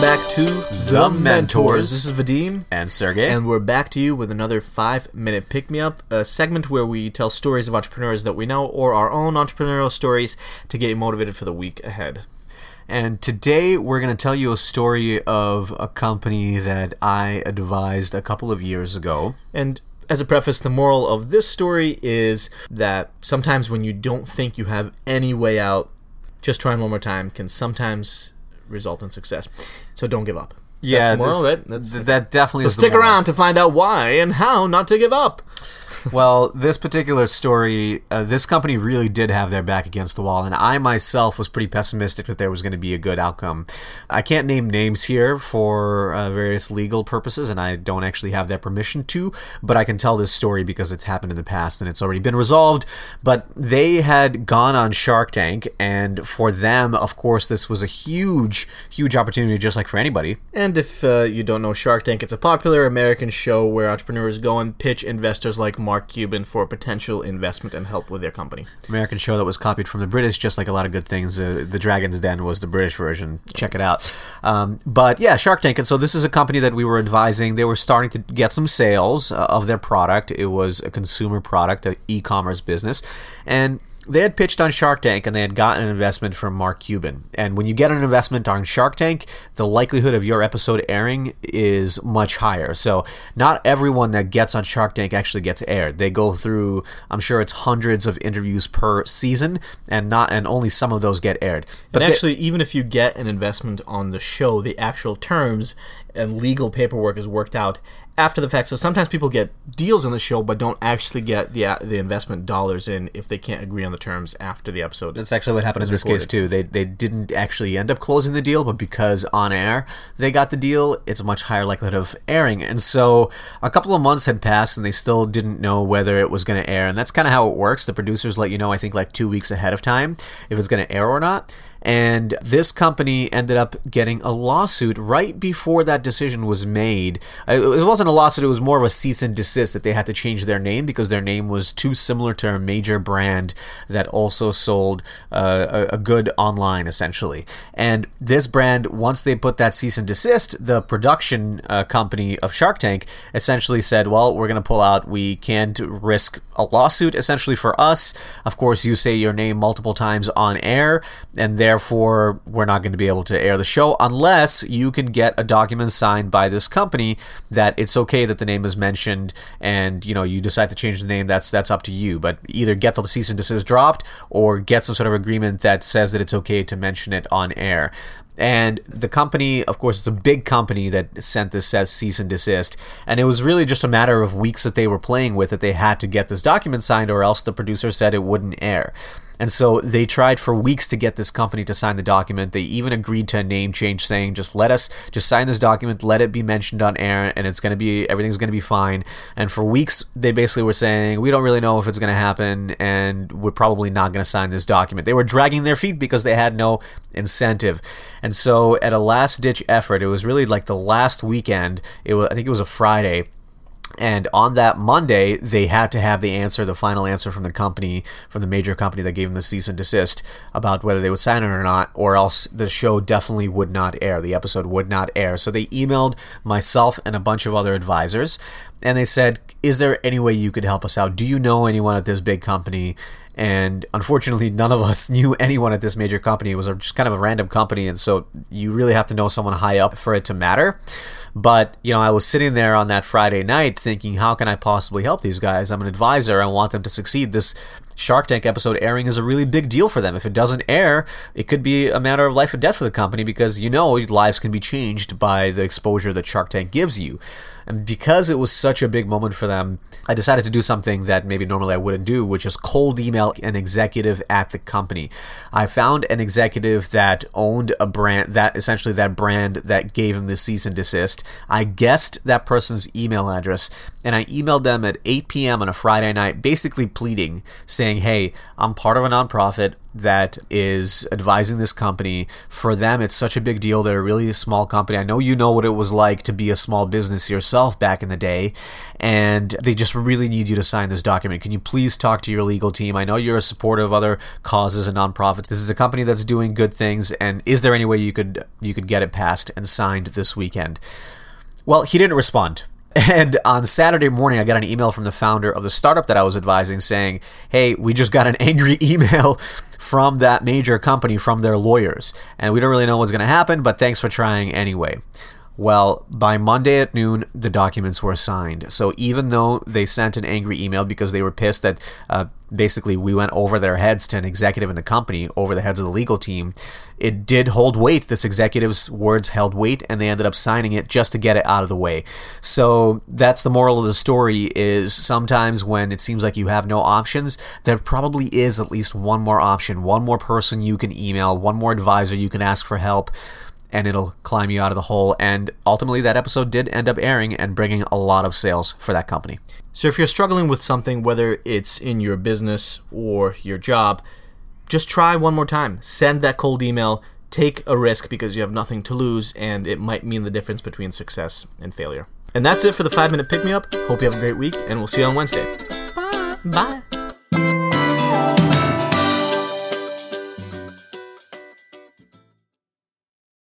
Welcome back to The Mentors. This is Vadim. And Sergey. And we're back to you with another five minute pick me up, a segment where we tell stories of entrepreneurs that we know or our own entrepreneurial stories to get you motivated for the week ahead. And today we're going to tell you a story of a company that I advised a couple of years ago. And as a preface, the moral of this story is that sometimes when you don't think you have any way out, just trying one more time can sometimes result in success. So don't give up. Yeah, That's moral, this- right? That's- th- that definitely So stick around to find out why and how not to give up. well, this particular story, uh, this company really did have their back against the wall, and I myself was pretty pessimistic that there was going to be a good outcome. I can't name names here for uh, various legal purposes, and I don't actually have their permission to, but I can tell this story because it's happened in the past and it's already been resolved. But they had gone on Shark Tank, and for them, of course, this was a huge, huge opportunity, just like for anybody. And if uh, you don't know Shark Tank, it's a popular American show where entrepreneurs go and pitch investors like Mark Cuban for potential investment and help with their company. American show that was copied from the British, just like a lot of good things. Uh, the Dragon's Den was the British version. Check it out. Um, but yeah, Shark Tank. And so this is a company that we were advising. They were starting to get some sales uh, of their product. It was a consumer product, an e-commerce business, and they had pitched on Shark Tank and they had gotten an investment from Mark Cuban. And when you get an investment on Shark Tank, the likelihood of your episode airing is much higher. So not everyone that gets on Shark Tank actually gets aired. They go through, I'm sure it's hundreds of interviews per season, and not and only some of those get aired. But they- actually, even if you get an investment on the show, the actual terms and legal paperwork is worked out after the fact. So sometimes people get deals on the show, but don't actually get the uh, the investment dollars in if they can't agree on the terms after the episode. That's actually what happened in this recorded. case too. They they didn't actually end up closing the deal, but because on air they got the deal, it's a much higher likelihood of airing. And so a couple of months had passed, and they still didn't know whether it was going to air. And that's kind of how it works. The producers let you know, I think, like two weeks ahead of time if it's going to air or not. And this company ended up getting a lawsuit right before that decision was made. Uh, It wasn't a lawsuit, it was more of a cease and desist that they had to change their name because their name was too similar to a major brand that also sold uh, a, good online, essentially. And this brand, once they put that cease and desist, the production uh, company of Shark Tank essentially said, well, we're going to pull out. We can't risk a lawsuit, essentially, for us. Of course, you say your name multiple times on air, and therefore we're not going to be able to air the show unless you can get a document signed by this company that it's okay that the name is mentioned and you know you decide to change the name that's that's up to you but either get the cease and desist dropped or get some sort of agreement that says that it's okay to mention it on air and the company, of course, it's a big company that sent this as cease and desist. And it was really just a matter of weeks that they were playing with that they had to get this document signed, or else the producer said it wouldn't air. And so they tried for weeks to get this company to sign the document. They even agreed to a name change, saying, "Just let us just sign this document, let it be mentioned on air, and it's going to be everything's going to be fine." And for weeks, they basically were saying, "We don't really know if it's going to happen, and we're probably not going to sign this document." They were dragging their feet because they had no incentive. And so, at a last-ditch effort, it was really like the last weekend. It was, I think, it was a Friday. And on that Monday, they had to have the answer, the final answer from the company, from the major company that gave them the cease and desist about whether they would sign it or not, or else the show definitely would not air. The episode would not air. So they emailed myself and a bunch of other advisors, and they said, Is there any way you could help us out? Do you know anyone at this big company? And unfortunately, none of us knew anyone at this major company. It was just kind of a random company, and so you really have to know someone high up for it to matter. But, you know, I was sitting there on that Friday night thinking, how can I possibly help these guys? I'm an advisor. I want them to succeed. This Shark Tank episode airing is a really big deal for them. If it doesn't air, it could be a matter of life or death for the company because, you know, lives can be changed by the exposure that Shark Tank gives you. And because it was such a big moment for them, I decided to do something that maybe normally I wouldn't do, which is cold email an executive at the company. I found an executive that owned a brand, that essentially that brand that gave him the cease and desist. I guessed that person's email address and I emailed them at 8 p.m. on a Friday night, basically pleading, saying, Hey, I'm part of a nonprofit that is advising this company. For them, it's such a big deal. They're a really a small company. I know you know what it was like to be a small business yourself back in the day, and they just really need you to sign this document. Can you please talk to your legal team? I know know you're a supporter of other causes and nonprofits. This is a company that's doing good things, and is there any way you could you could get it passed and signed this weekend?" Well, he didn't respond. And on Saturday morning, I got an email from the founder of the startup that I was advising saying, Hey, we just got an angry email from that major company from their lawyers. And we don't really know what's going to happen, but thanks for trying anyway. Well, by Monday at noon, the documents were signed. So even though they sent an angry email because they were pissed that uh, basically we went over their heads to an executive in the company, over the heads of the legal team, it did hold weight. This executive's words held weight, and they ended up signing it just to get it out of the way. So that's the moral of the story: is sometimes when it seems like you have no options, there probably is at least one more option, one more person you can email, one more advisor you can ask for help and it'll climb you out of the hole. And ultimately, that episode did end up airing and bringing a lot of sales for that company. So if you're struggling with something, whether it's in your business or your job, just try one more time. Send that cold email. Take a risk because you have nothing to lose, and it might mean the difference between success and failure. And that's it for the five minute pick me up. Hope you have a great week, and we'll see you on Wednesday. Bye. Bye.